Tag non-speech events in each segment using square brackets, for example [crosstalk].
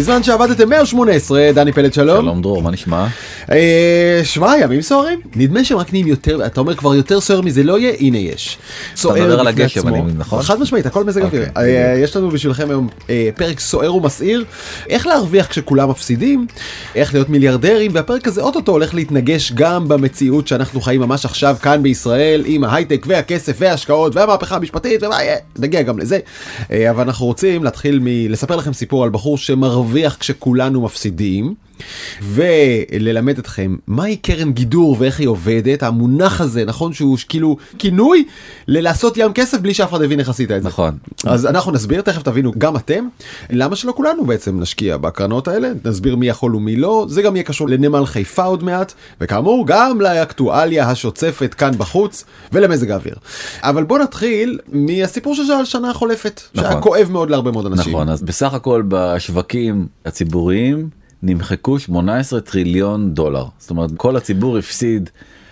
בזמן שעבדתם 118, דני פלד שלום. שלום דרור, מה נשמע? אה, שמע, ימים סוערים. נדמה שהם רק נהיים יותר, אתה אומר כבר יותר סוער מזה לא יהיה, הנה יש. סוער מדבר על בפני הגשם, עצמו. אני מבין, נכון? חד משמעית, הכל מזג אוויר. אוקיי, אה, יש לנו בשבילכם היום אה, פרק סוער ומסעיר, איך להרוויח כשכולם מפסידים, איך להיות מיליארדרים, והפרק הזה אוטוטו הולך להתנגש גם במציאות שאנחנו חיים ממש עכשיו כאן בישראל, עם ההייטק והכסף וההשקעות והמהפכה המשפטית ומה יהיה, נגיע גם לזה. אבל אנחנו רוצים להתחיל מלספר לכם סיפור על בחור שמרוויח כשכולנו מפסידים. וללמד אתכם מהי קרן גידור ואיך היא עובדת המונח הזה נכון שהוא כאילו כינוי ללעשות ים כסף בלי שאף אחד הבין איך עשית את זה. נכון. אז אנחנו נסביר תכף תבינו גם אתם למה שלא כולנו בעצם נשקיע בקרנות האלה נסביר מי יכול ומי לא זה גם יהיה קשור לנמל חיפה עוד מעט וכאמור גם לאקטואליה השוצפת כאן בחוץ ולמזג האוויר. אבל בוא נתחיל מהסיפור של השנה החולפת שהיה נכון. כואב מאוד להרבה מאוד אנשים. נכון, אז בסך הכל בשווקים הציבוריים נמחקו 18 טריליון דולר. זאת אומרת, כל הציבור הפסיד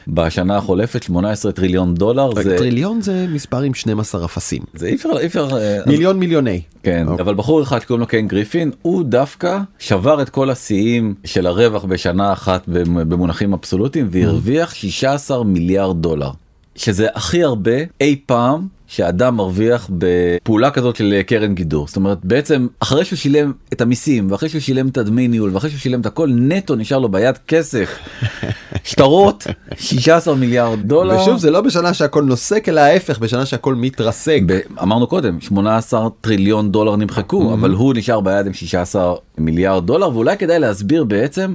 בשנה החולפת 18 טריליון דולר. זה, טריליון זה מספר עם 12 אפסים. זה אי אפשר, אי אפשר, אה, מיליון מיליוני. כן, אוקיי. אבל בחור אחד שקוראים לו קיין גריפין, הוא דווקא שבר את כל השיאים של הרווח בשנה אחת במונחים אבסולוטיים והרוויח 16 מיליארד דולר. שזה הכי הרבה אי פעם שאדם מרוויח בפעולה כזאת של קרן גידור. זאת אומרת, בעצם אחרי שהוא שילם את המיסים ואחרי שהוא שילם את הדמי ניהול ואחרי שהוא שילם את הכל, נטו נשאר לו ביד כסף. [laughs] שטרות, 16 מיליארד דולר. ושוב זה לא בשנה שהכל נוסק אלא ההפך בשנה שהכל מתרסק. ב- אמרנו קודם 18 טריליון דולר נמחקו אבל הוא נשאר ביד עם 16 מיליארד דולר ואולי כדאי להסביר בעצם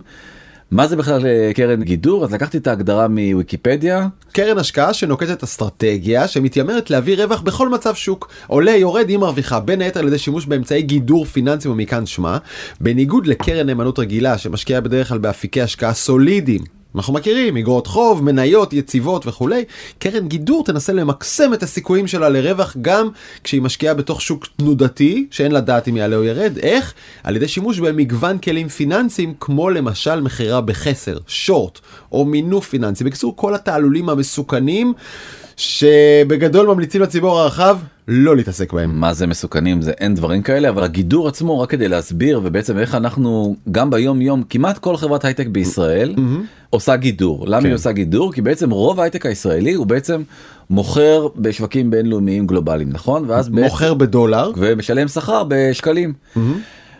מה זה בכלל אה, קרן גידור אז לקחתי את ההגדרה מוויקיפדיה קרן השקעה שנוקטת אסטרטגיה שמתיימרת להביא רווח בכל מצב שוק. עולה יורד היא מרוויחה בין היתר על ידי שימוש באמצעי גידור פיננסי ומכאן שמה. בניגוד לקרן נאמנות רגילה שמשקיעה בדרך כלל באפיקי השקעה סולידיים. אנחנו מכירים אגרות חוב, מניות, יציבות וכולי, קרן גידור תנסה למקסם את הסיכויים שלה לרווח גם כשהיא משקיעה בתוך שוק תנודתי שאין לדעת אם יעלה או ירד, איך? על ידי שימוש במגוון כלים פיננסיים כמו למשל מכירה בחסר, שורט או מינוף פיננסי, בקיצור כל התעלולים המסוכנים שבגדול ממליצים לציבור הרחב לא להתעסק בהם. מה זה מסוכנים זה אין דברים כאלה אבל הגידור עצמו רק כדי להסביר ובעצם איך אנחנו גם ביום יום כמעט כל חברת הייטק בישראל עושה גידור למה כן. היא עושה גידור כי בעצם רוב ההייטק הישראלי הוא בעצם מוכר בשווקים בינלאומיים גלובליים נכון ואז בעצם- מוכר בדולר, ומשלם שכר בשקלים.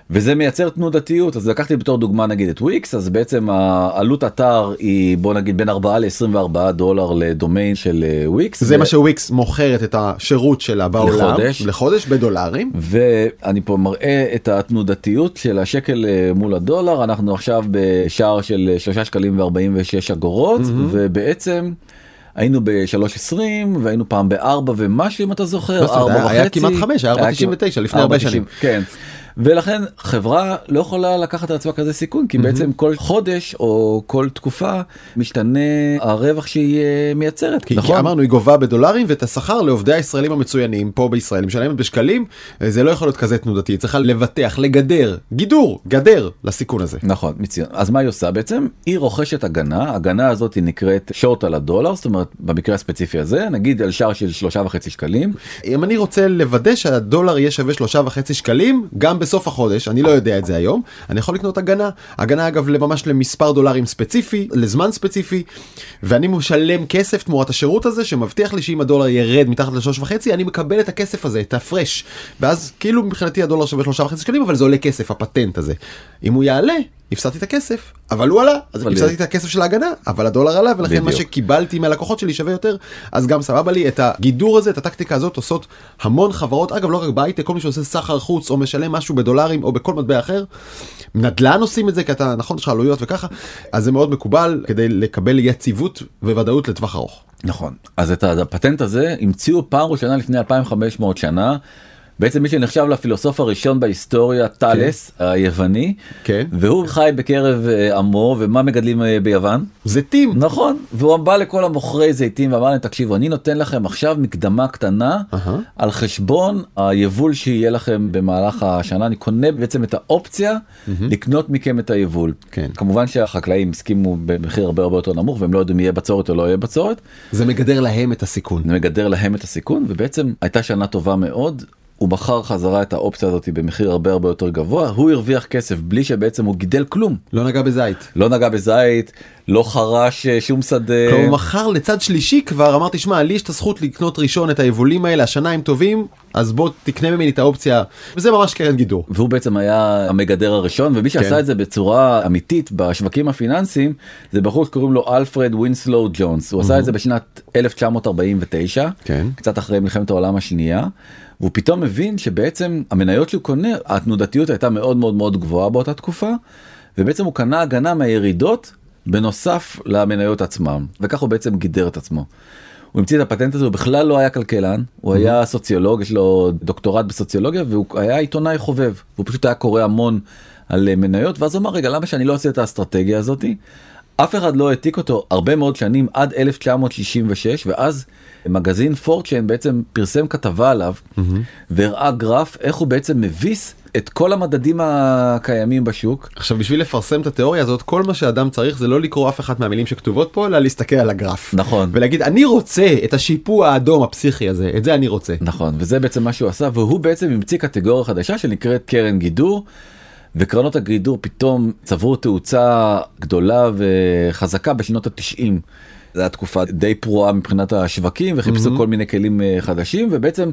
וזה מייצר תנודתיות אז לקחתי בתור דוגמה נגיד את וויקס אז בעצם העלות אתר היא בוא נגיד בין 4 ל-24 דולר לדומיין של אה, וויקס. זה ו- מה שוויקס מוכרת את השירות שלה בעולם, לחודש. לחודש בדולרים. ואני פה מראה את התנודתיות של השקל אה, מול הדולר אנחנו עכשיו בשער של 3 שקלים ו46 אגורות ובעצם. היינו ב-3.20 והיינו פעם ב-4 ומשהו אם אתה זוכר, לא, זאת אומרת, 4 היה וחצי. כמעט חמש, היה 4.99 לפני הרבה 4.90, שנים. כן. ולכן חברה לא יכולה לקחת על עצמה כזה סיכון כי בעצם כל חודש או כל תקופה משתנה הרווח שהיא אה, מייצרת. כי, נכון? כי אמרנו היא גובה בדולרים ואת השכר לעובדי הישראלים המצוינים פה בישראל. משלמת בשקלים זה לא יכול להיות כזה תנודתי. צריכה לבטח לגדר גידור גדר לסיכון הזה. נכון מצוין. אז מה היא עושה? בעצם היא רוכשת הגנה. הגנה הזאת היא נקראת שורט על הדולר זאת אומרת במקרה הספציפי הזה נגיד על שער של שלושה וחצי שקלים. אם אני רוצה לוודא שהדולר יהיה שווה שלושה וחצי שקלים גם בסוף החודש אני לא יודע את זה היום אני יכול לקנות הגנה. הגנה אגב ממש למספר דולרים ספציפי לזמן ספציפי ואני משלם כסף תמורת השירות הזה שמבטיח לי שאם הדולר ירד מתחת לשלוש וחצי אני מקבל את הכסף הזה את ההפרש ואז כאילו מבחינתי הדולר שווה שלושה וחצי שקלים אבל זה עולה כסף הפטנט הזה. אם הוא יעלה הפסדתי את הכסף אבל הוא עלה אז הפסדתי את הכסף של ההגנה אבל הדולר עלה ולכן מה בדיוק. שקיבלתי מהלקוחות שלי שווה יותר אז גם סבבה לי את הגידור הזה את הטקטיקה הזאת עושות המון חברות אגב לא רק בהייטק כל מי שעושה סחר חוץ או משלם משהו בדולרים או בכל מטבע אחר. נדל"ן עושים את זה כי אתה נכון יש לך עלויות וככה אז זה מאוד מקובל כדי לקבל יציבות וודאות לטווח ארוך. נכון אז את הפטנט הזה המציאו פעם ראשונה לפני 2500 שנה. בעצם מי שנחשב לפילוסוף הראשון בהיסטוריה טאלס היווני כן. והוא חי בקרב אה, עמו ומה מגדלים אה, ביוון זיתים. נכון והוא בא לכל המוכרי זיתים ואמר להם תקשיבו אני נותן לכם עכשיו מקדמה קטנה אהה. על חשבון היבול שיהיה לכם במהלך השנה אני קונה בעצם את האופציה לקנות מכם את היבול כן. כמובן שהחקלאים הסכימו במחיר הרבה הרבה יותר נמוך והם לא יודעים אם יהיה בצורת או לא יהיה בצורת זה מגדר להם את הסיכון. זה מגדר להם את הסיכון ובעצם הייתה שנה טובה מאוד. הוא מכר חזרה את האופציה הזאת במחיר הרבה הרבה יותר גבוה הוא הרוויח כסף בלי שבעצם הוא גידל כלום לא נגע בזית. לא נגע בזית לא חרש אה, שום שדה כלומר, הוא מכר לצד שלישי כבר אמרתי שמע לי יש את הזכות לקנות ראשון את היבולים האלה השנה הם טובים אז בוא תקנה ממני את האופציה וזה ממש קרן גידור. והוא בעצם היה המגדר הראשון ומי שעשה כן. את זה בצורה אמיתית בשווקים הפיננסיים זה בחור שקוראים לו אלפרד ווינסלו ג'ונס הוא עשה את זה בשנת 1949 כן. קצת אחרי מלחמת העולם השנייה. והוא פתאום מבין שבעצם המניות שהוא קונה התנודתיות הייתה מאוד מאוד מאוד גבוהה באותה תקופה ובעצם הוא קנה הגנה מהירידות בנוסף למניות עצמם וכך הוא בעצם גידר את עצמו. הוא המציא את הפטנט הזה הוא בכלל לא היה כלכלן הוא היה סוציולוג יש לו דוקטורט בסוציולוגיה והוא היה עיתונאי חובב הוא פשוט היה קורא המון על אה, מניות ואז הוא אמר רגע למה שאני לא עושה את האסטרטגיה הזאתי. אף אחד לא העתיק אותו הרבה מאוד שנים עד 1966 ואז מגזין פורצ'ן בעצם פרסם כתבה עליו והראה גרף איך הוא בעצם מביס את כל המדדים הקיימים בשוק. עכשיו בשביל לפרסם את התיאוריה הזאת כל מה שאדם צריך זה לא לקרוא אף אחת מהמילים שכתובות פה אלא להסתכל על הגרף. נכון. ולהגיד אני רוצה את השיפוע האדום הפסיכי הזה את זה אני רוצה. נכון וזה בעצם מה שהוא עשה והוא בעצם המציא קטגוריה חדשה שנקראת קרן גידור. וקרנות הגידור פתאום צברו תאוצה גדולה וחזקה בשנות התשעים. זו הייתה תקופה די פרועה מבחינת השווקים וחיפשו מהמם. כל מיני כלים אה, חדשים ובעצם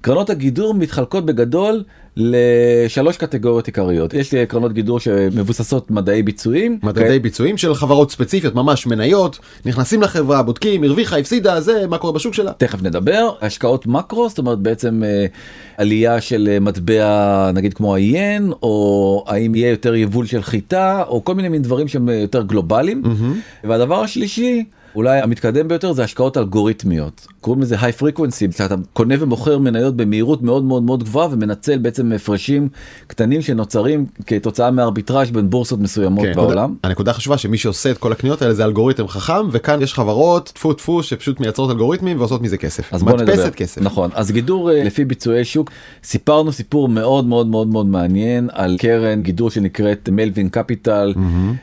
קרנות הגידור מתחלקות בגדול לשלוש קטגוריות עיקריות יש לי קרנות גידור שמבוססות מדעי ביצועים. מדדי ביצועים של חברות ספציפיות ממש מניות נכנסים לחברה בודקים הרוויחה הפסידה זה מה קורה בשוק שלה. תכף נדבר השקעות מקרו זאת אומרת בעצם אה, עלייה של אה, מטבע נגיד כמו ה-ין או האם יהיה יותר יבול של חיטה או כל מיני מין דברים שהם יותר גלובליים והדבר השלישי. אולי המתקדם ביותר זה השקעות אלגוריתמיות קוראים לזה היי פריקוונסי שאתה קונה ומוכר מניות במהירות מאוד מאוד מאוד גבוהה ומנצל בעצם הפרשים קטנים שנוצרים כתוצאה מארביטראז' בין בורסות מסוימות כן, בעולם. הנקודה החשובה שמי שעושה את כל הקניות האלה זה אלגוריתם חכם וכאן יש חברות טפו טפו שפשוט מייצרות אלגוריתמים ועושות מזה כסף. אז בוא נדבר. כסף. נכון אז גידור אה, לפי ביצועי שוק סיפרנו סיפור מאוד מאוד מאוד מאוד מעניין על קרן גידור שנקראת מלווין קפיטל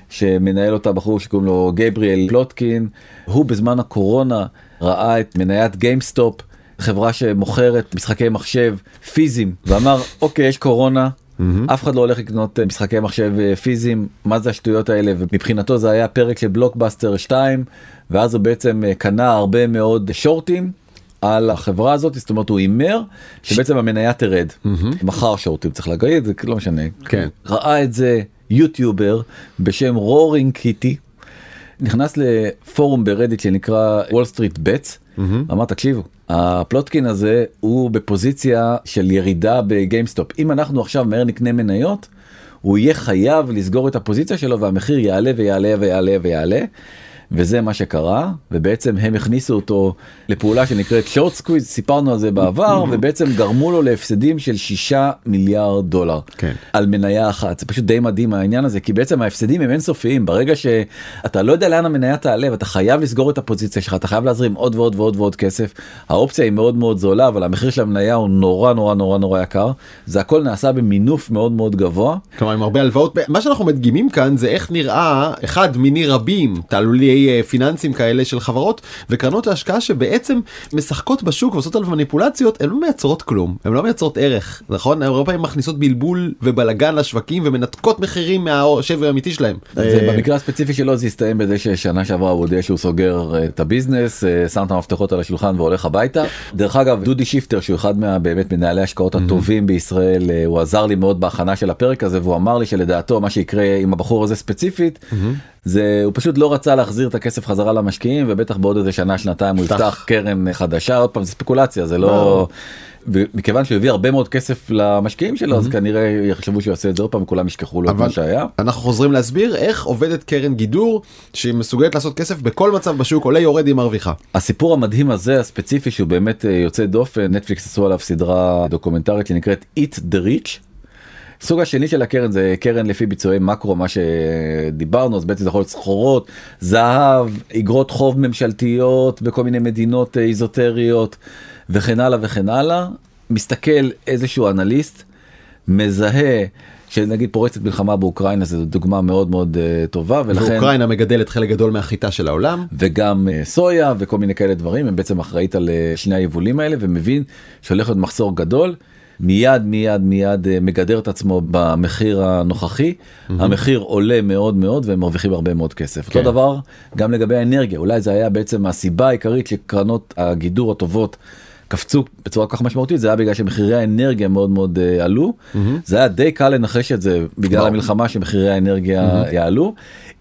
שמנהל אותה בחור שקוראים לו גבריאל פלוטקין הוא בזמן הקורונה ראה את מניית גיימסטופ חברה שמוכרת משחקי מחשב פיזיים ואמר אוקיי יש קורונה. אף אחד לא הולך לקנות אה, משחקי מחשב אה, פיזיים. מה זה השטויות האלה? ומבחינתו זה היה פרק של בלוקבאסטר 2 ואז הוא בעצם אה, קנה הרבה מאוד שורטים על החברה הזאת זאת אומרת הוא הימר שבעצם המניה תרד. מכר שורטים צריך להגיד זה לא משנה. כן. ראה את זה יוטיובר בשם רורינג קיטי נכנס לפורום ברדיט שנקרא וול סטריט בטס אמר תקשיבו הפלוטקין הזה הוא בפוזיציה של ירידה בגיימסטופ אם אנחנו עכשיו מהר נקנה מניות הוא יהיה חייב לסגור את הפוזיציה שלו והמחיר יעלה ויעלה ויעלה ויעלה. וזה מה שקרה ובעצם הם הכניסו אותו לפעולה שנקראת short squeeze סיפרנו על זה בעבר ובעצם גרמו לו להפסדים של 6 מיליארד דולר כן. על מניה אחת. זה פשוט די מדהים העניין הזה כי בעצם ההפסדים הם אינסופיים. ברגע שאתה לא יודע לאן המניה תעלה ואתה חייב לסגור את הפוזיציה שלך אתה חייב להזרים עוד ועוד ועוד ועוד כסף האופציה היא מאוד מאוד זולה אבל המחיר של המניה הוא נורא נורא נורא נורא יקר. זה הכל נעשה במינוף מאוד מאוד גבוה. כלומר עם הרבה הלוואות מה שאנחנו מדגימים כאן זה איך נראה אחד מיני רבים תעלולי אה, פיננסים כאלה של חברות וקרנות ההשקעה שבעצם משחקות בשוק ועושות עליו מניפולציות הן לא מייצרות כלום. הן לא מייצרות ערך נכון? הרבה פעמים מכניסות בלבול ובלאגן לשווקים ומנתקות מחירים מהשווי האמיתי שלהם. זה אה, במקרה הספציפי שלו זה הסתיים בזה ששנה שעברה הוא הודיע שהוא סוגר אה, את ה business אה, שם את המפתחות על השולחן והולך הביתה. דרך אגב דודי שיפטר שהוא אחד מהבאמת מנהלי השקעות הטובים בישראל אה, הוא עזר לי מאוד בהכנה של הפרק הזה והוא אמר לי שלדעתו מה שיקרה עם הבחור הזה ספציפית זה הוא פשוט לא רצה להחזיר את הכסף חזרה למשקיעים ובטח בעוד איזה שנה שנתיים הוא יפתח. קרן חדשה עוד פעם זה ספקולציה זה לא. ומכיוון שהוא הביא הרבה מאוד כסף למשקיעים שלו אז כנראה יחשבו שהוא יעשה את זה עוד פעם כולם ישכחו לו את מה שהיה. אנחנו חוזרים להסביר איך עובדת קרן גידור שהיא מסוגלת לעשות כסף בכל מצב בשוק עולה יורד היא מרוויחה. הסיפור המדהים הזה הספציפי שהוא באמת אה, יוצא דופן נטפליקס עשו עליו סדרה דוקומנטרית שנקראת Eat the Rich. סוג השני של הקרן זה קרן לפי ביצועי מקרו מה שדיברנו אז בעצם זה יכול להיות סחורות זהב אגרות חוב ממשלתיות בכל מיני מדינות אה, איזוטריות וכן הלאה וכן הלאה מסתכל איזשהו אנליסט מזהה שנגיד פורצת מלחמה באוקראינה זו דוגמה מאוד מאוד אה, טובה ולכן ואוקראינה מגדלת חלק גדול מהחיטה של העולם. וגם אה, סויה וכל מיני כאלה דברים הם בעצם אחראית על שני היבולים האלה ומבין שהולך להיות מחסור גדול מיד מיד מיד אה, מגדר את עצמו במחיר הנוכחי, המחיר עולה מאוד מאוד והם מרוויחים הרבה מאוד כסף. כן. אותו דבר גם לגבי האנרגיה, אולי זה היה בעצם הסיבה העיקרית שקרנות הגידור הטובות. קפצו בצורה כל כך משמעותית זה היה בגלל שמחירי האנרגיה מאוד מאוד uh, עלו זה היה די קל לנחש את זה בגלל ברור. המלחמה שמחירי האנרגיה יעלו.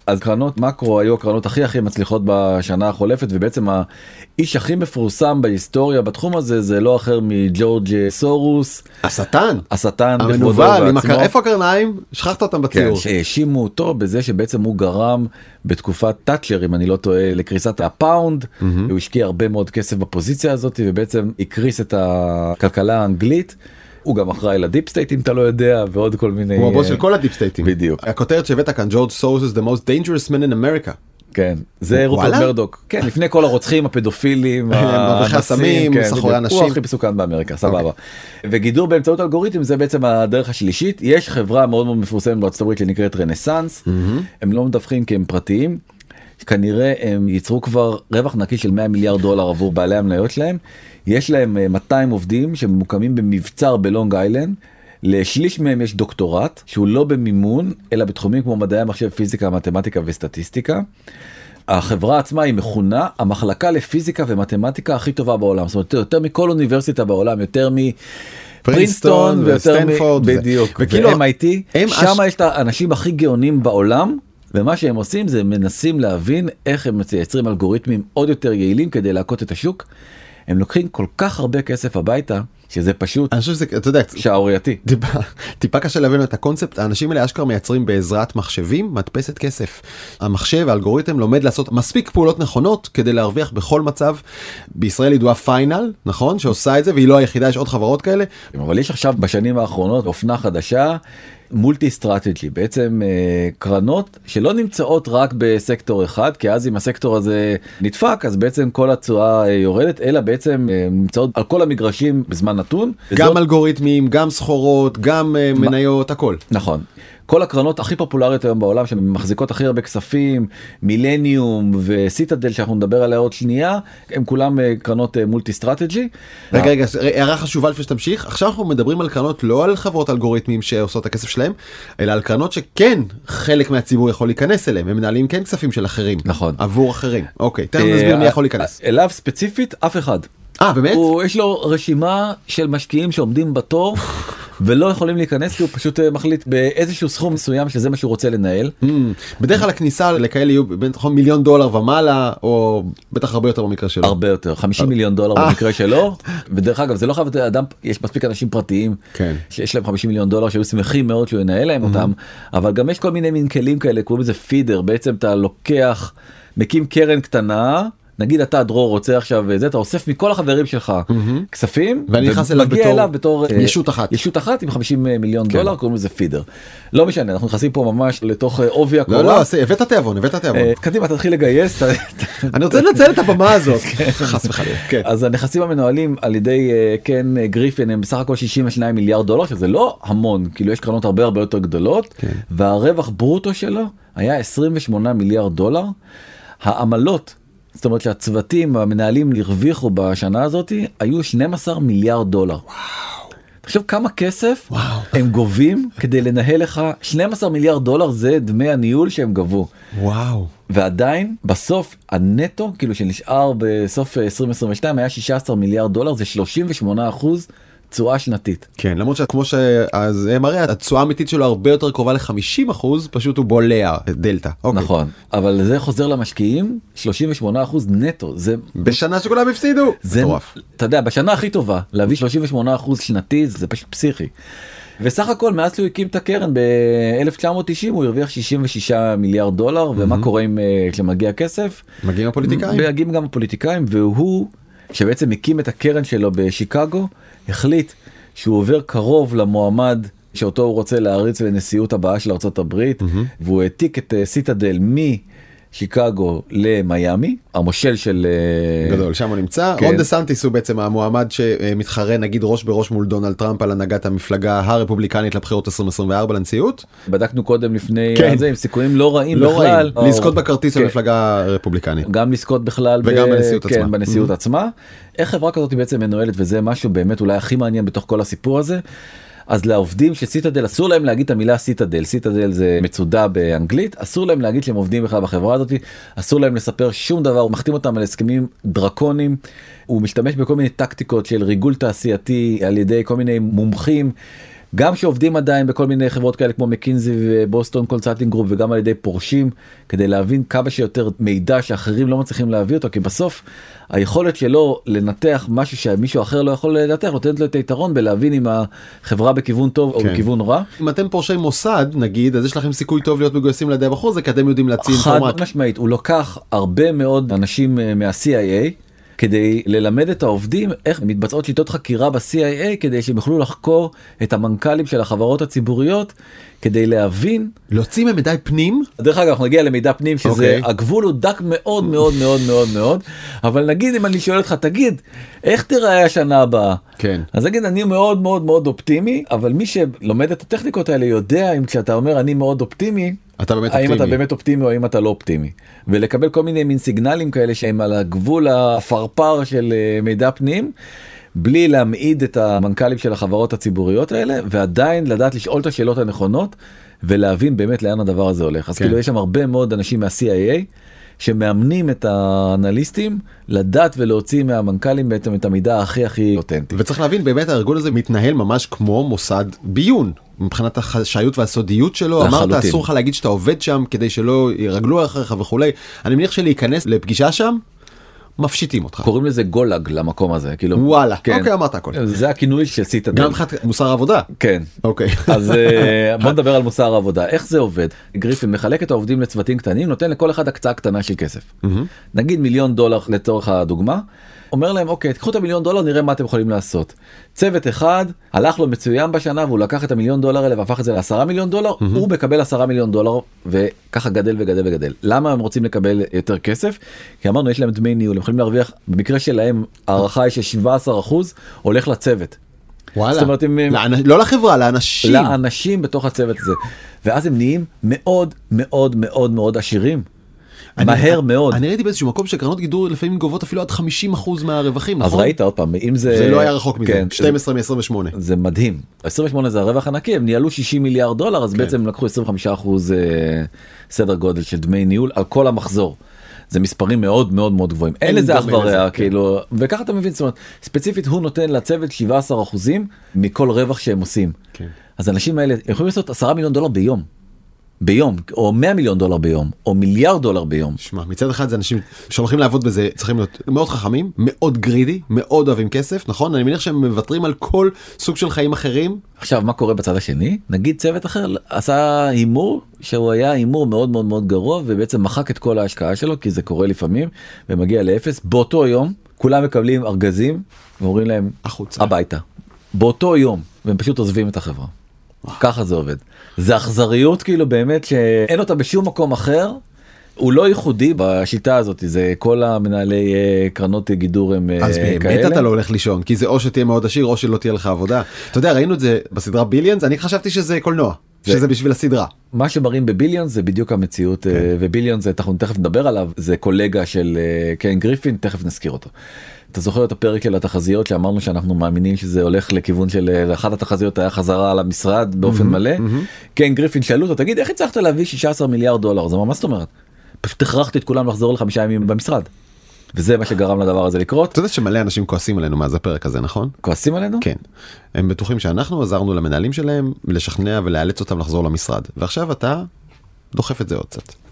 אז קרנות מקרו היו הקרנות הכי הכי מצליחות בשנה החולפת ובעצם האיש הכי מפורסם בהיסטוריה בתחום הזה זה לא אחר מג'ורג' סורוס השטן השטן המנוול. הקר... איפה הקרניים שכחת אותם כן, בציור. שהאשימו אותו בזה שבעצם הוא גרם בתקופת תאצ'ר אם אני לא טועה לקריסת הפאונד הוא השקיע הרבה מאוד כסף בפוזיציה הזאת ובעצם הקריס את הכלכלה האנגלית. הוא גם אחראי ל deep state אם אתה לא יודע ועוד כל מיני הוא הבוס של כל ה deep state ים. בדיוק. הכותרת שהבאת כאן ג'ורג' סורוס is the most dangerous man in America. כן זה רופרט? מרדוק כן לפני כל הרוצחים הפדופילים [laughs] הסמים, כן, סוחרי. אנשים. הוא הכי מסוכן באמריקה סבבה וגידור באמצעות אלגוריתם זה בעצם הדרך השלישית יש חברה מאוד מאוד מפורסמת בארצות הברית שנקראת רנסאנס הם לא מדווחים כי הם פרטיים. כנראה הם ייצרו כבר רווח נקי של 100 מיליארד דולר עבור בעלי המניות שלהם יש להם אה, 200 עובדים שממוקמים במבצר בלונג איילנד. לשליש מהם יש דוקטורט שהוא לא במימון אלא בתחומים כמו מדעי המחשב פיזיקה מתמטיקה וסטטיסטיקה. החברה עצמה היא מכונה המחלקה לפיזיקה ומתמטיקה הכי טובה בעולם זאת אומרת יותר מכל אוניברסיטה בעולם יותר מפרינסטון ויותר וסטנפורד. בדיוק וכאילו, ו-MIT הם שם יש את האנשים הכי גאונים בעולם. ומה שהם עושים זה מנסים להבין איך הם מייצרים אלגוריתמים עוד יותר יעילים כדי להכות את השוק. הם לוקחים כל כך הרבה כסף הביתה שזה פשוט אני חושב שזה אתה יודע שערורייתי. טיפה, טיפה קשה להבין את הקונספט האנשים האלה אשכרה מייצרים בעזרת מחשבים מדפסת כסף. המחשב האלגוריתם לומד לעשות מספיק פעולות נכונות כדי להרוויח בכל מצב. בישראל ידועה פיינל נכון שעושה את זה והיא לא היחידה יש עוד חברות כאלה. אבל יש עכשיו בשנים האחרונות אופנה חדשה multi strategy בעצם אה, קרנות שלא נמצאות רק בסקטור אחד כי אז אם הסקטור הזה נדפק אז בעצם כל התשואה אה, יורדת אלא בעצם אה, נמצאות על כל המגרשים בזמן נתון. גם וזאת- אלגוריתמים גם סחורות גם מניות הכל. נכון. כל הקרנות הכי פופולריות היום בעולם שמחזיקות הכי הרבה כספים מילניום וסיטדל שאנחנו נדבר עליה עוד שנייה הם כולם אה, קרנות אה, multi strategy. רגע רגע הערה חשובה לפני שתמשיך עכשיו אנחנו מדברים על קרנות לא על חברות אלגוריתמים שעושות את הכסף שלהם אלא על קרנות שכן חלק מהציבור יכול להיכנס אליהם הם מנהלים כן כספים של אחרים נכון. עבור אחרים אוקיי תכף אה, נסביר מי יכול להיכנס. אליו ספציפית אף אחד. אה באמת? הוא יש לו רשימה של משקיעים שעומדים בתור [laughs] ולא יכולים להיכנס כי הוא פשוט אה, מחליט באיזשהו סכום מסוים שזה מה שהוא רוצה לנהל. Hmm, בדרך כלל הכניסה לכאלה יהיו בין נכון, מיליון דולר ומעלה או בטח הרבה יותר במקרה שלו. הרבה יותר 50 מיליון דולר אה. במקרה שלו ודרך אגב זה לא חייב להיות אדם יש מספיק אנשים פרטיים כן. שיש להם 50 מיליון דולר שהיו שמחים מאוד שהוא ינהל להם אותם אבל גם יש כל מיני מין כלים כאלה קוראים לזה פידר בעצם אתה לוקח מקים קרן קטנה. נגיד אתה דרור רוצה עכשיו זה אתה אוסף מכל החברים שלך כספים ואני נכנס אליו בתור אליו בתור אה, ישות אחת. ישות אחת עם 50 מיליון כן. דולר קוראים לזה פידר. לא משנה אנחנו נכנסים פה ממש לתוך אה, עובי לא הקורה. לא עשה- הבאת תיאבון הבאת תיאבון. אה, קדימה תתחיל לגייס. [laughs] אני רוצה לנצל את הבמה הזאת. [laughs] חס וחלילה. כן. אז הנכסים המנוהלים על ידי אה, קן אה, גריפין הם בסך הכל 62 מיליארד דולר שזה לא המון כאילו יש קרנות הרבה הרבה יותר גדולות כן. והרווח ברוטו שלו היה 28 מיליארד דולר. העמלות זאת אומרת שהצוותים המנהלים הרוויחו בשנה הזאת היו 12 מיליארד דולר. תחשוב כמה כסף וואו. הם גובים כדי לנהל לך 12 מיליארד דולר זה דמי הניהול שהם גבו. וואו. ועדיין בסוף הנטו כאילו שנשאר בסוף 2022 היה 16 מיליארד דולר זה 38 אחוז תשואה שנתית. כן למרות שכמו שאז מראה התשואה האמיתית שלו הרבה יותר קרובה ל-50 אחוז פשוט הוא בולע דלתא. אוקיי. נכון אבל זה חוזר למשקיעים 38 אחוז נטו זה בשנה שכולם הפסידו. זה מטורף. אתה יודע בשנה הכי טובה להביא 38 אחוז שנתי זה פשוט פסיכי. וסך הכל מאז שהוא הקים את הקרן ב-1990 הוא הרוויח 66 מיליארד דולר ומה קורה עם אה, כשמגיע כסף מגיעים הפוליטיקאים. מגיעים גם הפוליטיקאים והוא שבעצם הקים את הקרן שלו בשיקגו החליט שהוא עובר קרוב למועמד שאותו הוא רוצה להריץ לנשיאות הבאה של ארצות הברית והוא העתיק את אה, Citadel שיקגו למיאמי המושל של אה, גדול שם הוא נמצא כן. רון דה סנטיס הוא בעצם המועמד שמתחרה נגיד ראש בראש מול דונלד טראמפ על הנהגת המפלגה הרפובליקנית לבחירות 2024 לנשיאות. בדקנו קודם לפני כן. זה עם סיכויים לא רעים לא בכלל רעים לזכות בכרטיס כן. המפלגה הרפובליקנית. גם לזכות בכלל וגם בנשיאות עצמה. כן, בנשיאות עצמה. איך חברה כזאת בעצם מנוהלת וזה משהו באמת אולי הכי מעניין בתוך כל הסיפור הזה. אז לעובדים של Citadel אסור להם להגיד את המילה Citadel Citadel זה מצודה באנגלית. אסור להם להגיד שהם עובדים בכלל בחברה הזאת. אסור להם לספר שום דבר. הוא מחתים אותם על הסכמים דרקוניים הוא משתמש בכל מיני טקטיקות של ריגול תעשייתי על ידי כל מיני מומחים. גם שעובדים עדיין בכל מיני חברות כאלה כמו McKinsey ו Boston Consulting Group וגם על ידי פורשים כדי להבין כמה שיותר מידע שאחרים לא מצליחים להביא אותו כי בסוף היכולת שלו לנתח משהו שמישהו אחר לא יכול לנתח נותנת לו את היתרון בלהבין אם החברה בכיוון טוב או כן. בכיוון רע. אם אתם פורשי מוסד נגיד אז יש לכם סיכוי טוב להיות מגויסים לידי הבחור הזה כי אתם יודעים להוציא חד. משמעית הוא לוקח הרבה מאוד אנשים אה, מה-CIA כדי ללמד את העובדים איך מתבצעות שיטות חקירה ב-CIA כדי שהם יוכלו לחקור את המנכ"לים של החברות הציבוריות כדי להבין להוציא ממידי פנים דרך אגב אנחנו נגיע למידע פנים שזה אוקיי. הגבול הוא דק מאוד מאוד מאוד מאוד מאוד אבל נגיד אם אני שואל אותך תגיד איך תראה השנה הבאה כן. אז נגיד אני מאוד מאוד מאוד אופטימי אבל מי שלומד את הטכניקות האלה יודע אם כשאתה אומר אני מאוד אופטימי אתה באמת האם אתה אופטימי. באמת אופטימי או האם אתה לא אופטימי ולקבל כל מיני מין סיגנלים כאלה שהם על הגבול הפרפר של אה, מידע פנים. בלי להמעיד את המנכ"לים של החברות הציבוריות האלה ועדיין לדעת לשאול את השאלות הנכונות ולהבין באמת לאן הדבר הזה הולך אז כן. כאילו יש שם הרבה מאוד אנשים מה-CIA שמאמנים את האנליסטים לדעת ולהוציא מהמנכ"לים בעצם את המידע הכי הכי אותנטי. וצריך להבין באמת הארגון הזה מתנהל ממש כמו מוסד ביון מבחינת החשאיות והסודיות שלו אמרת לחלוטין. אסור לך להגיד שאתה עובד שם כדי שלא ירגלו אחריך וכולי אני מניח שלהיכנס לפגישה שם מפשיטים אותך קוראים לזה גולאג למקום הזה כאילו וואלה כן. אוקיי אמרת הכל זה הכינוי סיטאדל. גם מבחינת מוסר עבודה כן. אוקיי [laughs] אז אה, [laughs] בוא נדבר על מוסר העבודה איך זה עובד גריפין מחלק את העובדים לצוותים קטנים נותן לכל אחד הקצאה קטנה של כסף נגיד מיליון דולר לצורך הדוגמה. אומר להם אוקיי תקחו את המיליון דולר נראה מה אתם יכולים לעשות. צוות אחד הלך לו מצוין בשנה והוא לקח את המיליון דולר האלה והפך את זה לעשרה מיליון דולר הוא מקבל עשרה מיליון דולר וככה גדל וגדל וגדל למה הם רוצים לקבל יותר כסף כי אמרנו יש להם דמי ניהול הם יכולים להרוויח במקרה שלהם הערכה היא ש-17 אחוז הולך לצוות. וואלה זאת אומרת, הם- לאנ- לא לחברה לאנשים לאנשים בתוך הצוות הזה ואז הם נהיים מאוד מאוד מאוד מאוד עשירים. מהר מאוד. אני ראיתי באיזשהו מקום שקרנות גידור לפעמים גובות אפילו עד 50% מהרווחים אז נכון? ראית עוד פעם אם זה זה לא היה רחוק מזה כן, 12 מ-28 זה מדהים 28 זה הרווח הנקי הם ניהלו 60 מיליארד דולר אז בעצם לקחו 25 אחוז אה, סדר גודל של דמי ניהול על כל המחזור. זה מספרים מאוד מאוד מאוד גבוהים אין לזה אח ורע כן. כאילו וככה אתה מבין זאת אומרת ספציפית הוא נותן לצוות 17 אחוזים מכל רווח שהם עושים כן. אז האנשים האלה יכולים לעשות 10 מיליון דולר ביום. ביום או 100 מיליון דולר ביום או מיליארד דולר ביום. שמע מצד אחד זה אנשים שהולכים לעבוד בזה צריכים להיות מאוד חכמים מאוד גרידי מאוד אוהבים כסף נכון אני מניח שהם מוותרים על כל סוג של חיים אחרים עכשיו מה קורה בצד השני נגיד צוות אחר עשה הימור שהוא היה הימור מאוד מאוד מאוד גרוע ובעצם מחק את כל ההשקעה שלו כי זה קורה לפעמים ומגיע לאפס באותו יום כולם מקבלים ארגזים ואומרים להם החוצה. הביתה באותו יום והם פשוט עוזבים את החברה. ככה זה עובד זה אכזריות כאילו באמת שאין אותה בשום מקום אחר. הוא לא ייחודי בשיטה הזאת זה כל המנהלי אה, קרנות גידור הם אה, אז באמת כאלה. אתה לא הולך לישון כי זה או שתהיה מאוד עשיר או שלא תהיה לך עבודה אתה יודע ראינו את זה בסדרה ביליאנס אני חשבתי שזה קולנוע זה- שזה בשביל הסדרה מה שמראים בביליון זה בדיוק המציאות כן. אה, וביליון זה אנחנו תכף נדבר עליו זה קולגה של אה, קן גריפין תכף נזכיר אותו. אתה זוכר את הפרק של התחזיות שאמרנו שאנחנו מאמינים שזה הולך לכיוון של אה, אחת התחזיות היה חזרה למשרד באופן מלא. קן גריפין שאלו אותו תגיד איך הצלחת להביא 16 מיליארד דולר אמר מה זאת אומרת. פשוט הכרחתי את כולם לחזור לחמישה ימים במשרד. וזה מה שגרם לדבר הזה לקרות. אתה יודע שמלא אנשים כועסים עלינו מאז הפרק הזה נכון? כועסים עלינו? כן. הם בטוחים שאנחנו עזרנו למנהלים שלהם לשכנע ולאלץ אותם לחזור למשרד ועכשיו אתה דוחף את זה עוד קצת.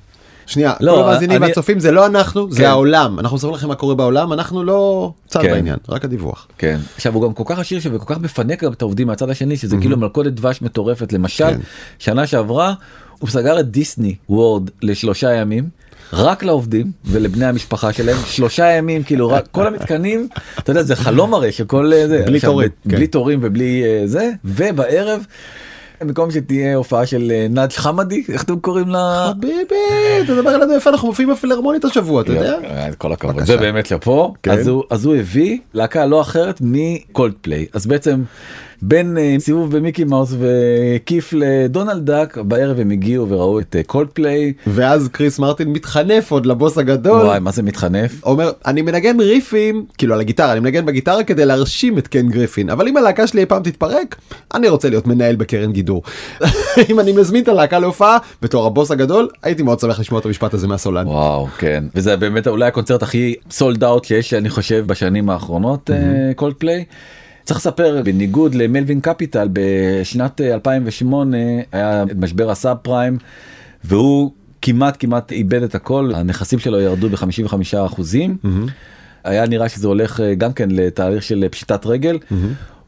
שנייה, לא, כל המאזינים אני- והצופים זה לא אנחנו, זה כן. העולם. אנחנו נספר לכם מה קורה בעולם, אנחנו לא צד כן. בעניין, רק הדיווח. כן. עכשיו הוא גם כל כך עשיר וכל כך מפנק גם את העובדים מהצד השני שזה כאילו מלכודת דבש מטורפת למשל כן. שנה שעברה הוא סגר את דיסני וורד לשלושה ימים. רק לעובדים ולבני המשפחה שלהם שלושה ימים כאילו רק כל המתקנים אתה יודע זה חלום הרי של כל אה, זה בלי עכשיו, תורים, בלי כן. תורים ובלי אה, זה ובערב במקום שתהיה הופעה של אה, נאג' חמדי איך אתם קוראים לה? חביבי, תדבר עלינו איפה אנחנו מופיעים בפילהרמונית השבוע, אתה יודע? אה, כל הכבוד. זה באמת שאפו כן. אז הוא הביא להקה לא אחרת מקולד פליי אז בעצם בין אה, סיבוב במיקי מאוס וכיף לדונלד דאק בערב הם הגיעו וראו את קולד פליי ואז קריס מרטין מתחנף עוד לבוס הגדול. וואי מה זה מתחנף אומר אני מנגן ריפים כאילו על הגיטרה אני מנגן בגיטרה כדי להרשים את קן גריפין אבל אם הלהקה שלי אי פעם תתפרק אני רוצה להיות מנהל בקרן גידור. [laughs] אם אני מזמין את הלהקה להופעה בתור הבוס הגדול הייתי מאוד שמח לשמוע את המשפט הזה מהסולן. וואו כן וזה באמת אולי הקונצרט הכי sold out שיש אני חושב בשנים האחרונות קולד פליי. צריך לספר בניגוד ל Melvin Capital בשנת אה, 2008 היה את משבר הסאב פריים והוא כמעט כמעט איבד את הכל הנכסים שלו ירדו ב-55 אחוזים. היה נראה שזה הולך אה, גם כן לתהליך של אה, פשיטת רגל.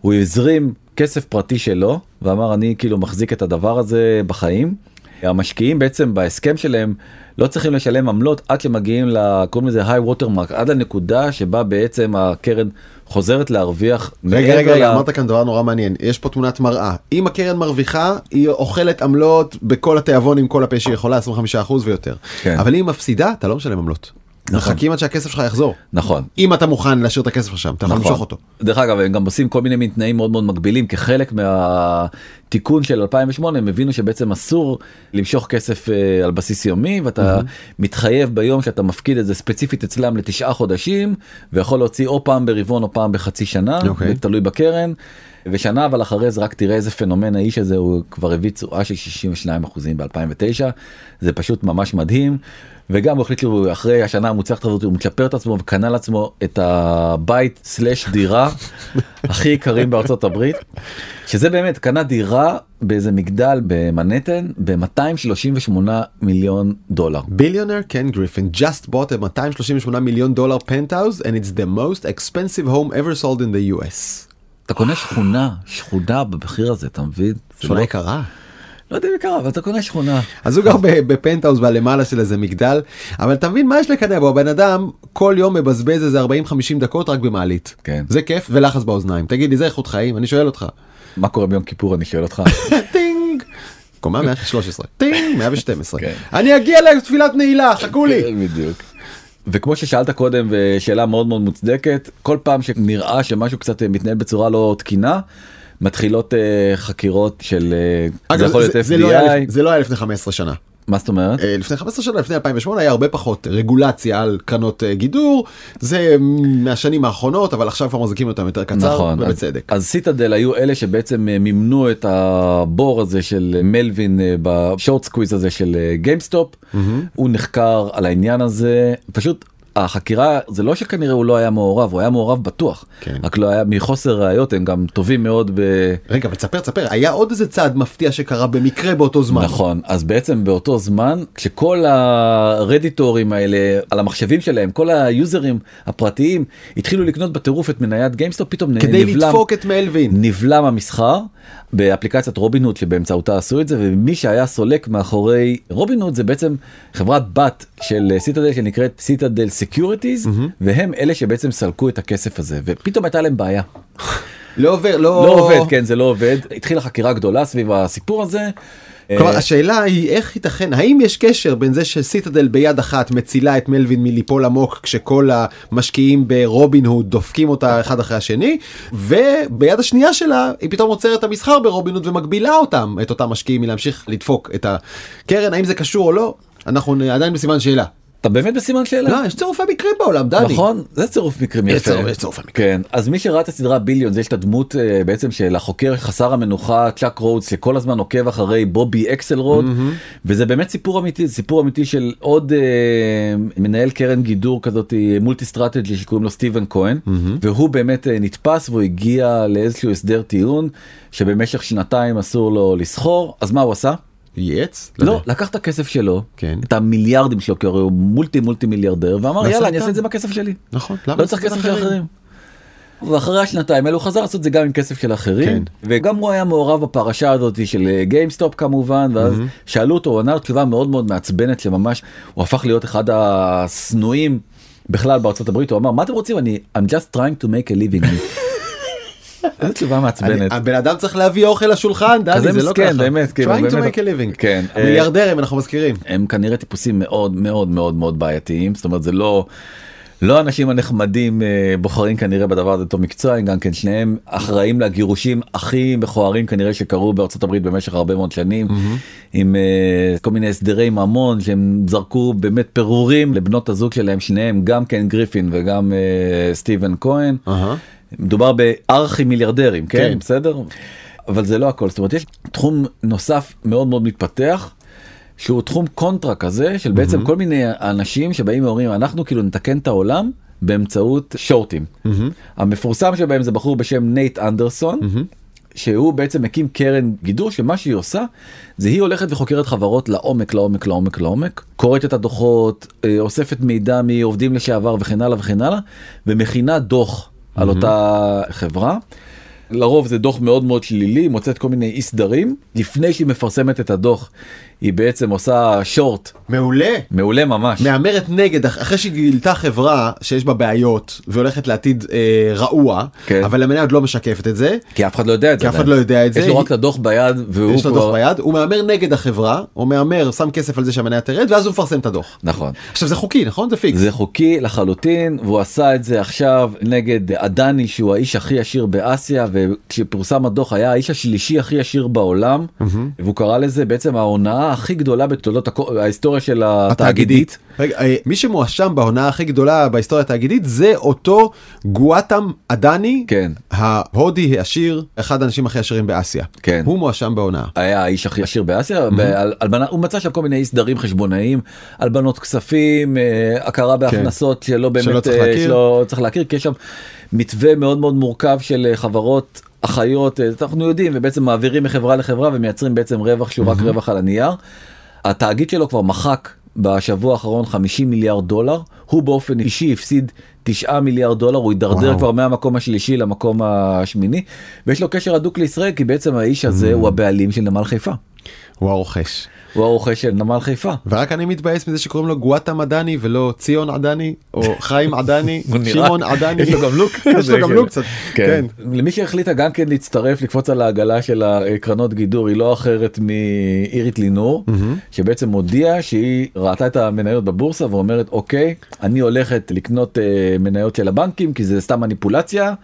הוא הזרים כסף פרטי שלו ואמר אני כאילו מחזיק את הדבר הזה בחיים. המשקיעים בעצם בהסכם שלהם לא צריכים לשלם עמלות עד שמגיעים לקוראים לזה היי ווטר מרק עד הנקודה שבה בעצם הקרן חוזרת להרוויח. רגע רגע ל- רגע אמרת כאן דבר נורא מעניין יש פה תמונת מראה אם הקרן מרוויחה היא אוכלת עמלות בכל התיאבון עם כל הפה שהיא יכולה 25% ויותר כן. אבל אם היא מפסידה אתה לא משלם עמלות. נכון. מחכים עד שהכסף שלך יחזור נכון. אם אתה מוכן להשאיר את הכסף שלך שם אתה יכול נכון. למשוך אותו. דרך אגב הם גם עושים כל מיני מין תנאים מאוד מאוד מגבילים כחלק מהתיקון של 2008 הם הבינו שבעצם אסור למשוך כסף אה, על בסיס יומי ואתה מתחייב ביום שאתה מפקיד את זה ספציפית אצלם לתשעה חודשים ויכול להוציא או פעם ברבעון או פעם בחצי שנה אוקיי. תלוי בקרן. ושנה אבל אחרי זה רק תראה איזה פנומן האיש הזה הוא כבר הביא תשואה של 62 אחוזים ב2009 זה פשוט ממש מדהים. וגם הוא החליט שהוא אחרי השנה המוצלחת הזאת הוא מצ'פר את עצמו וקנה לעצמו את הבית סלש דירה [laughs] הכי יקרים בארצות הברית שזה באמת קנה דירה באיזה מגדל במנהטן ב-238 מיליון דולר. Billionaire Ken Griffin just bought a 238 מיליון דולר penthouse and it's the most expensive home ever sold in the US. אתה קונה שכונה שכונה במחיר הזה אתה מבין? שכונה לא- יקרה. לא יודע אם יקרה אבל אתה קונה שכונה. אז הוא גר ב- בפנטהאוז בלמעלה של איזה מגדל אבל אתה מבין מה יש לקנא בו הבן אדם כל יום מבזבז איזה 40-50 דקות רק במעלית. כן. זה כיף ולחץ באוזניים תגיד לי זה איכות חיים אני שואל אותך. מה קורה ביום כיפור אני שואל אותך. [laughs] טינג. קומה 113 טינג 112 כן. אני אגיע לתפילת נעילה חכו לי. כן, בדיוק. וכמו ששאלת קודם ושאלה מאוד מאוד מוצדקת כל פעם שנראה שמשהו קצת מתנהל בצורה לא תקינה מתחילות אה, חקירות של אה, זה אגב, יכול להיות זה- זה לא היה FBI זה לא היה לפני 15 שנה. מה זאת אומרת אה, לפני 15 שנה לפני 2008 היה הרבה פחות רגולציה על קרנות גידור זה מהשנים האחרונות אבל עכשיו כבר מחזיקים אותם יותר קצר נכון אז, ובצדק. אז Citadel היו אלה שבעצם מימנו את הבור הזה של Melvin ב short squeeze הזה של GameStop הוא נחקר על העניין הזה פשוט. החקירה זה לא שכנראה הוא לא היה מעורב הוא היה מעורב בטוח כן. רק לא היה מחוסר ראיות הם גם טובים מאוד ב... רגע אבל תספר תספר היה עוד איזה צעד מפתיע שקרה במקרה באותו זמן. נכון אז בעצם באותו זמן כשכל הרדיטורים האלה על המחשבים שלהם כל היוזרים הפרטיים התחילו לקנות בטירוף את מניית GameStop פתאום כדי נבלם, לדפוק את Melvin. נבלם המסחר באפליקציית רובין הוד שבאמצעותה עשו את זה ומי שהיה סולק מאחורי רובין הוד זה בעצם חברת בת של Citadel שנקראת Citadel Securities והם אלה שבעצם סלקו את הכסף הזה ופתאום הייתה להם בעיה. [laughs] לא עובר לא לא עובד כן זה לא עובד התחילה חקירה גדולה סביב הסיפור הזה. כלומר אה, השאלה היא איך ייתכן האם יש קשר בין זה ש Citadel ביד אחת מצילה את Melvin מליפול עמוק כשכל המשקיעים ברובין הוד דופקים אותה אחד אחרי השני וביד השנייה שלה היא פתאום עוצרת את המסחר ברובין הוד ומגבילה אותם את אותם משקיעים מלהמשיך לדפוק את הקרן האם זה קשור או לא אנחנו עדיין בסימן שאלה. אתה באמת בסימן שאלה? לא יש צירופי מקרים בעולם דני. נכון זה צירוף מקרים יפה. יש צירופי מקרים. כן אז מי שראה את הסדרה Billions יש את הדמות אה, בעצם של החוקר חסר המנוחה צ'אק רודס שכל הזמן עוקב אחרי בובי אקסלרוד וזה באמת סיפור אמיתי סיפור אמיתי של עוד אה, מנהל קרן גידור כזאת multi-strategy שקוראים לו סטיבן כהן והוא באמת אה, נתפס והוא הגיע לאיזשהו הסדר טיעון שבמשך שנתיים אסור לו לסחור אז מה הוא עשה? ייעץ? לא, לקח את הכסף שלו, כן. את המיליארדים שלו, כי הרי הוא מולטי מולטי מיליארדר, ואמר יאללה אני. אעשה את זה בכסף שלי. נכון. למה לא צריך כסף של אחרים. ואחרי השנתיים האלו הוא חזר לעשות את זה גם עם כסף של אחרים כן. וגם הוא היה מעורב בפרשה הזאת של אה, GameStop כמובן ואז שאלו אותו הוא ענה תשובה מאוד מאוד מעצבנת שממש הוא הפך להיות אחד השנואים בכלל בארצות הברית הוא אמר מה אתם רוצים אני I'm just trying to make a living. [laughs] איזה תשובה מעצבנת. הבן אדם צריך להביא אוכל לשולחן, דני, כזה זה לא מסכן, ככה. באמת, כאילו, trying to make a living. כן. מיליארדרים אנחנו מזכירים. הם כנראה טיפוסים מאוד מאוד מאוד מאוד בעייתיים זאת אומרת זה לא לא האנשים הנחמדים אה, בוחרים כנראה בדבר הזה אותו מקצוע הם גם כן שניהם אחראים לגירושים הכי מכוערים כנראה שקרו בארצות הברית במשך הרבה מאוד שנים עם אה, כל מיני הסדרי ממון שהם זרקו באמת פירורים לבנות הזוג שלהם שניהם גם כן גריפין וגם אה, סטיבן כהן. אהה. מדובר בארכי מיליארדרים כן, כן. בסדר אבל זה לא הכל זאת אומרת יש תחום נוסף מאוד מאוד מתפתח. שהוא תחום קונטרה כזה של בעצם כל מיני אנשים שבאים ואומרים אנחנו כאילו נתקן את העולם באמצעות שורטים. המפורסם שבהם זה בחור בשם נייט אנדרסון. שהוא בעצם מקים קרן גידור שמה שהיא עושה זה היא הולכת וחוקרת חברות לעומק לעומק לעומק לעומק קוראת את הדוחות אה, אוספת מידע מעובדים לשעבר וכן הלאה וכן הלאה ומכינה דוח על אותה חברה. לרוב זה דוח מאוד מאוד שלילי מוצאת כל מיני אי סדרים לפני שהיא מפרסמת את הדוח היא בעצם עושה שורט מעולה. מעולה ממש מהמרת נגד אח- אחרי שהיא גילתה חברה שיש בה בעיות והולכת לעתיד אה, רעוע כן. אבל המניה עוד לא משקפת את זה כי אף אחד לא יודע את זה כי אף אחד. לא יודע את זה. יש לו רק את הדוח ביד והוא יש לו כבר דוח ביד הוא מהמר נגד החברה הוא מהמר שם כסף על זה שהמניה תרד ואז הוא מפרסם את הדוח. נכון עכשיו זה חוקי נכון זה פיקס. זה חוקי לחלוטין והוא עשה את זה עכשיו נגד אדני שהוא האיש הכי עשיר באסיה וכשפורסם הדוח היה האיש השלישי הכי עשיר בעולם והוא קרא לזה בעצם ההונאה הכי גדולה בתולדות ההיסטוריה של התאגידית. רגע, אה, מי שמואשם בהונאה הכי גדולה בהיסטוריה התאגידית זה אותו גואטם אדני כן. ההודי העשיר אחד האנשים הכי עשירים באסיה. כן. הוא מואשם בהונאה. היה האיש הכי עשיר באסיה, הלבנה- הוא מצא שם כל מיני אי סדרים חשבונאיים, הלבנות כספים, אה, הכרה בהכנסות שלא באמת, כן. שלא צריך אה, להכיר. שלא צריך להכיר, כי יש שם מתווה מאוד מאוד מורכב של חברות אחיות, אה, אנחנו יודעים, ובעצם מעבירים מחברה לחברה ומייצרים בעצם רווח שהוא רק רווח על הנייר. התאגיד שלו כבר מחק בשבוע האחרון 50 מיליארד דולר, הוא באופן אישי הפסיד 9 מיליארד דולר, הוא הידרדר. כבר מהמקום השלישי למקום השמיני, ויש לו קשר הדוק לישראל, כי בעצם האיש הזה הוא הבעלים של נמל חיפה. הוא הרוכש. הוא הרוכש של נמל חיפה. ורק אני מתבאס מזה שקוראים לו גואטם עדני ולא ציון עדני או חיים עדני [laughs] שמעון עדני יש לו גם לוק [laughs] יש לו גם של- לוק קצת כן למי שהחליטה גם כן להצטרף לקפוץ על העגלה של הקרנות גידור היא לא אחרת מאירית לינור שבעצם הודיעה שהיא ראתה את המניות בבורסה ואומרת אוקיי אני הולכת לקנות אה, מניות של הבנקים כי זה סתם מניפולציה.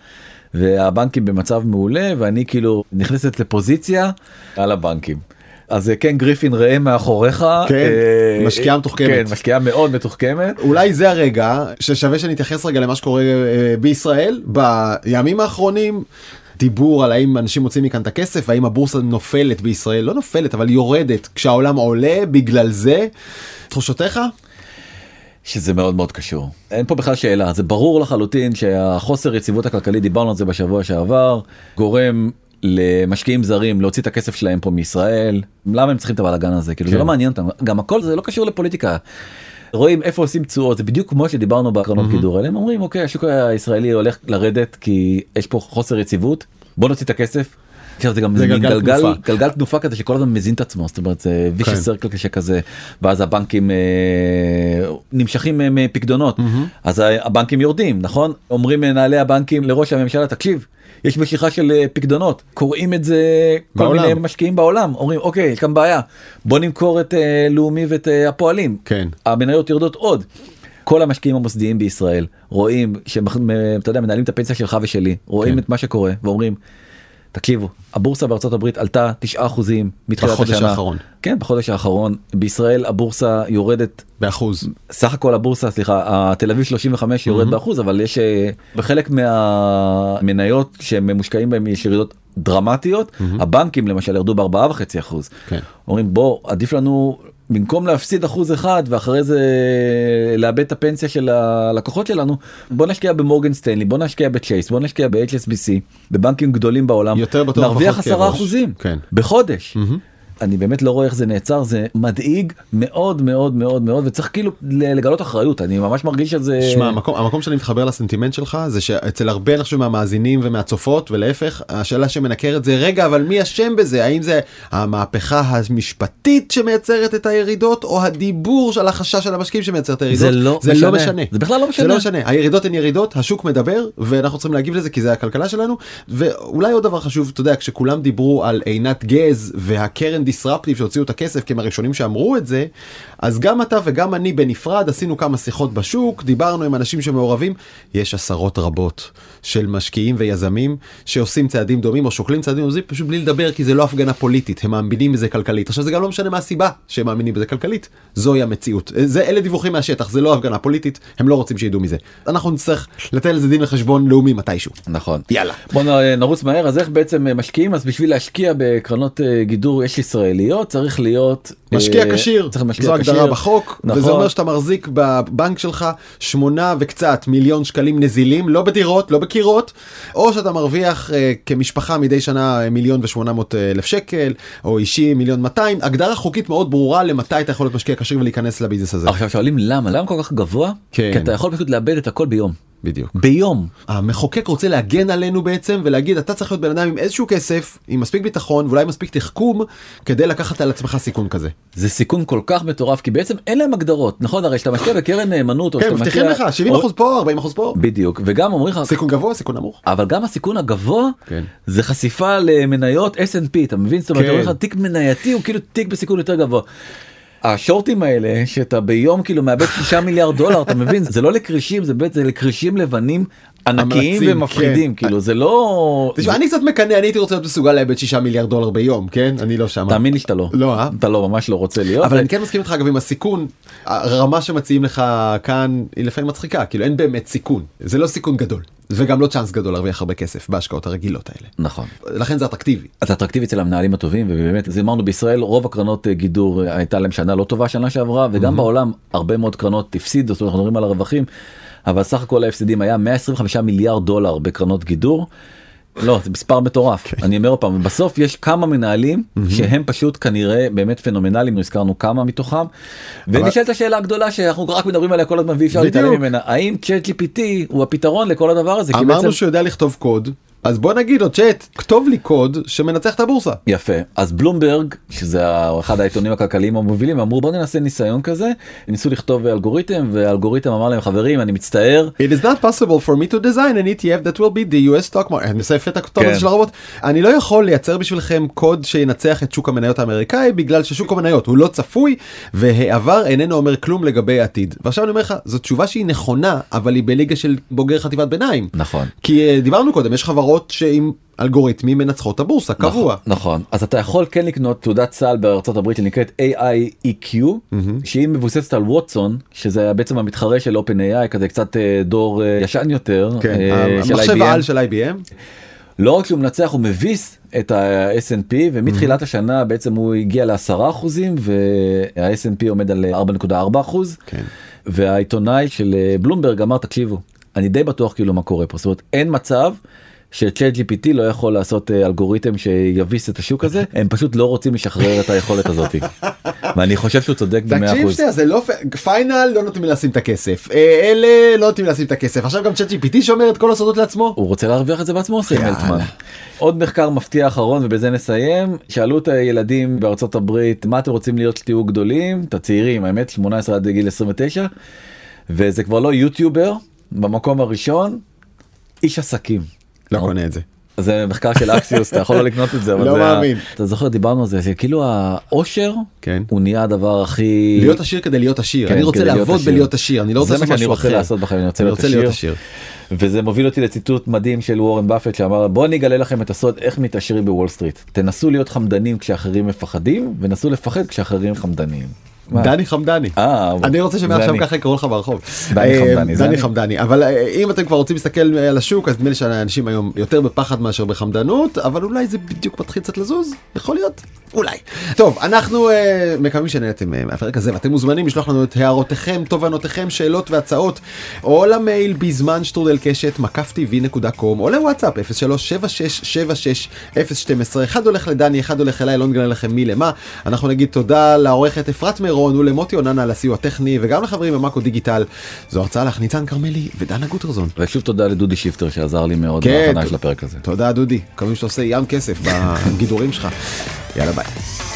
והבנקים במצב מעולה ואני כאילו נכנסת לפוזיציה על הבנקים. אז אה, כן גריפין ראה מאחוריך כן, אה, משקיעה מתוחכמת. כן, משקיעה מאוד מתוחכמת אולי זה הרגע ששווה שנתייחס רגע למה שקורה אה, בישראל בימים האחרונים. דיבור על האם אנשים מוצאים מכאן את הכסף והאם הבורסה נופלת בישראל לא נופלת אבל יורדת כשהעולם עולה בגלל זה. תחושותיך? שזה מאוד מאוד קשור אין פה בכלל שאלה זה ברור לחלוטין שהחוסר יציבות הכלכלית דיברנו על זה בשבוע שעבר גורם למשקיעים זרים להוציא את הכסף שלהם פה מישראל למה הם צריכים את הבלאגן הזה כאילו זה כן. לא מעניין אותם גם הכל זה לא קשור לפוליטיקה. רואים איפה עושים תשואות זה בדיוק כמו שדיברנו בקרנות גידור האלה הם אומרים אוקיי השוק הישראלי הולך לרדת כי יש פה חוסר יציבות בוא נוציא את הכסף. זה גם זה גלגל גלגל תנופה. גלגל תנופה כזה שכל הזמן מזין את עצמו זאת אומרת זה כן. וישי סרקל קשה כזה ואז הבנקים אה, נמשכים אה, מפקדונות אז הבנקים יורדים נכון אומרים מנהלי הבנקים לראש הממשלה תקשיב. יש משיכה של אה, פקדונות קוראים את זה כל בעולם. מיני משקיעים בעולם אומרים אוקיי יש כאן בעיה בוא נמכור את אה, לאומי ואת אה, הפועלים כן. המניות יורדות עוד. כל המשקיעים המוסדיים בישראל רואים שהם אתה יודע מנהלים את הפנסיה שלך ושלי רואים כן. את מה שקורה ואומרים. תקשיבו הבורסה בארצות הברית עלתה 9 אחוזים מתחילת בחודש השנה. האחרון. כן בחודש האחרון בישראל הבורסה יורדת באחוז. סך הכל הבורסה סליחה התל אביב 35 יורד באחוז אבל יש אה, בחלק מהמניות שהם מושקעים בהם יש ירידות דרמטיות הבנקים למשל ירדו בארבעה וחצי אחוז. כן. אומרים בוא עדיף לנו במקום להפסיד אחוז אחד ואחרי זה לאבד את הפנסיה של הלקוחות שלנו בוא נשקיע במורגן סטנלי בוא נשקיע בצ'ייס בוא נשקיע ב-HSBC בבנקים גדולים בעולם יותר בטוח, נרוויח פחות עשרה כאב ראש. אחוזים כן. בחודש. אני באמת לא רואה איך זה נעצר זה מדאיג מאוד מאוד מאוד מאוד וצריך כאילו לגלות אחריות אני ממש מרגיש שזה שמע, המקום, המקום שאני מתחבר לסנטימנט שלך זה שאצל הרבה אני חושב מהמאזינים ומהצופות ולהפך השאלה שמנקרת זה רגע אבל מי אשם בזה? האם זה המהפכה המשפטית שמייצרת את הירידות או הדיבור של החשש של המשקיעים שמייצר את הירידות? זה לא זה משנה. לא משנה. זה בכלל לא זה משנה. לא משנה. הירידות הן ירידות השוק מדבר ואנחנו צריכים להגיב לזה כי זה הכלכלה שלנו. ואולי עוד דבר חשוב אתה יודע כשכולם דיברו על עינת גז והקרן דיסרפטיב שהוציאו את הכסף כי הם הראשונים שאמרו את זה אז גם אתה וגם אני בנפרד עשינו כמה שיחות בשוק דיברנו עם אנשים שמעורבים. יש עשרות רבות של משקיעים ויזמים שעושים צעדים דומים או שוקלים צעדים דומים פשוט בלי לדבר כי זה לא הפגנה פוליטית הם מאמינים בזה כלכלית. עכשיו זה גם לא משנה מה הסיבה שהם מאמינים בזה כלכלית זוהי המציאות. זה אלה דיווחים מהשטח זה לא הפגנה פוליטית הם לא רוצים שידעו מזה. אנחנו נצטרך לתת לזה דין וחשבון לאומי מתישהו. נכון. יאללה. בוא נרוץ מהר אז איך בעצם משקיעים? אז בשביל להשקיע בקרנות אה, גידור יש ישראליות צריך להיות משקיע אה, כשיר, צריך משקיע זו הגדרה. בחוק, נכון. וזה אומר שאתה מחזיק בבנק שלך שמונה וקצת מיליון שקלים נזילים, לא בדירות, לא בקירות, או שאתה מרוויח אה, כמשפחה מדי שנה אה, מיליון ושמונה מאות אלף שקל, או אישי מיליון 200, הגדרה חוקית מאוד ברורה למתי אתה יכול להיות משקיע כשיר ולהיכנס לביזנס הזה. עכשיו שואלים למה למה כל כך גבוה כן. כי אתה יכול פשוט לאבד את הכל ביום בדיוק. ביום המחוקק רוצה להגן עלינו בעצם ולהגיד אתה צריך להיות בן אדם עם איזשהו כסף, עם מספיק ביטחון ואולי מספיק תחכום כדי לקחת על עצמך סיכון כזה. זה סיכון כל כך מטורף כי בעצם אין להם הגדרות נכון הרי שאתה משקיע בקרן נאמנות או כן, שאתה מבטיחים משקיע- לך 70 או- אחוז פה, 40 אחוז פה. בדיוק וגם אומרים לך סיכון גבוה, סיכון נמוך. אבל גם הסיכון הגבוה כן. זה חשיפה למניות S&P אתה מבין זאת אומרת כן. תיק מנייתי הוא כאילו תיק בסיכון יותר גבוה. השורטים האלה שאתה ביום כאילו מאבד 6 מיליארד דולר אתה מבין זה לא לקרישים זה בעצם זה לקרישים לבנים ענקיים עמלצים, ומפחידים כן. כאילו זה לא תשמע, אני קצת מקנא, אני הייתי רוצה להיות מסוגל לאבד 6 מיליארד דולר ביום, כן? אני לא שם. תאמין לי שאתה לא לא, אה? אתה לא ממש לא רוצה להיות אבל אני כן מסכים איתך אגב עם הסיכון, הרמה שמציעים לך כאן היא לפעמים מצחיקה, כאילו אין באמת סיכון, זה לא סיכון גדול, וגם לא צ'אנס גדול להרוויח הרבה כסף בהשקעות הרגילות האלה. נכון. לכן זה אטרקטיבי. אז אטרקטיבי אצל המנהלים הטובים ובאמת זה אמרנו בישראל רוב הקרנות אה, גידור אה, הייתה להם שנה לא טובה שנה שעברה וגם בעולם הרבה מאוד קרנות הפסידו זאת אומרת אנחנו מדברים על הרווחים אבל סך הכל ההפסדים היה 125 מיליארד דולר בקרנות גידור. לא זה מספר מטורף. אני אומר פעם בסוף יש כמה מנהלים שהם פשוט כנראה באמת פנומנליים הזכרנו כמה מתוכם. ונשאלת השאלה הגדולה שאנחנו רק מדברים עליה כל הזמן ואי אפשר להתעלם. ממנה. האם צ'אט GPT הוא הפתרון לכל הדבר הזה? אמרנו שהוא יודע לכתוב קוד, אז בוא נגיד לו צ'אט, כתוב לי קוד שמנצח את הבורסה. יפה אז בלומברג שזה אחד העיתונים הכלכליים המובילים אמרו בוא ננסה ניסיון כזה ניסו לכתוב אלגוריתם והאלגוריתם אמר להם חברים אני מצטער It is not possible for me to design an ETF that will be the US stock market. אני מסייף את הכתוב כן. הזה של הרובוט. אני לא יכול לייצר בשבילכם קוד שינצח את שוק המניות האמריקאי בגלל ששוק המניות הוא לא צפוי והעבר איננו אומר כלום לגבי העתיד. ועכשיו אני אומר לך זו תשובה שהיא נכונה אבל היא בליגה של בוגר חטיבת ביניים. נכון כי אה, דיברנו קודם יש חברות שעם אלגוריתמים מנצחות הבורסה קבוע. נכון, נכון אז אתה יכול כן לקנות תעודת סל בארצות הברית שנקראת AIEQ שהיא מבוססת על ווטסון שזה בעצם המתחרה של OpenAI כזה קצת אה, דור אה, ישן יותר כן, אה, של המחשב IBM. העל של IBM. לא רק שהוא מנצח הוא מביס את ה-S&P ומתחילת השנה בעצם הוא הגיע ל-10 אחוזים וה-S&P עומד על 4.4 אחוז כן. והעיתונאי של בלומברג אמר תקשיבו אני די בטוח כאילו מה קורה פה זאת אומרת אין מצב. שצ'אט GPT לא יכול לעשות אה, אלגוריתם שיביס את השוק הזה הם פשוט לא רוצים לשחרר את היכולת הזאת. [laughs] ואני חושב שהוא צודק במאה תקשיב אחוז. שנייה זה לא פיינל לא נותנים לשים את הכסף אה, אלה לא נותנים לשים את הכסף עכשיו גם צ'אט GPT שומר את כל הסודות לעצמו. הוא רוצה להרוויח את זה בעצמו. אלטמן. עוד מחקר מפתיע אחרון ובזה נסיים שאלו את הילדים בארצות הברית מה אתם רוצים להיות שתהיו גדולים את הצעירים האמת 18 עד גיל 29 וזה כבר לא יוטיובר במקום הראשון איש עסקים. לא קונה את זה. זה מחקר של אקסיוס אתה יכול לא לקנות את זה אבל לא זה מאמין. אתה זוכר דיברנו על זה כאילו האושר כן. הוא נהיה הדבר הכי להיות עשיר כדי להיות עשיר כן, אני רוצה לעבוד. בלהיות עשיר אני לא רוצה לעשות שאני משהו אחר. לעשות בחיים אני רוצה אני להיות רוצה להיות. עשיר. וזה מוביל אותי לציטוט מדהים של וורן באפט שאמר בוא אני אגלה לכם את הסוד איך מתעשרים בוול סטריט תנסו להיות חמדנים כשאחרים מפחדים ונסו לפחד כשאחרים חמדנים. דני חמדני. אה, אני רוצה שמעכשיו. ככה יקראו לך ברחוב. דני אה, חמדני, אבל אה, אם אתם כבר רוצים להסתכל על השוק אז נדמה לי שאנשים היום יותר בפחד מאשר בחמדנות אבל אולי זה בדיוק מתחיל קצת לזוז יכול להיות אולי. טוב אנחנו מקווים שנהנתם מהפרק הזה ואתם מוזמנים לשלוח לנו את הערותיכם תובנותיכם שאלות והצעות או למייל בזמן שטרודל קשת מקף tv.com או לוואטסאפ 037676 אחד הולך לדני אחד הולך אליי לא נגלה לכם מי למה אנחנו נגיד תודה לעורכת אפרת מירון ולמוטי אוננה על הסיוע הטכני וגם לחברים במאקו דיגיטל זיו הרצליך ניצן כרמלי ודנה גוטרזון. ושוב תודה לדודי שיפטר שעזר לי מאוד כן, בהכנה של הפרק הזה. תודה דודי מקווים שאתה עושה ים כסף [laughs] בגידורים שלך יאללה ביי.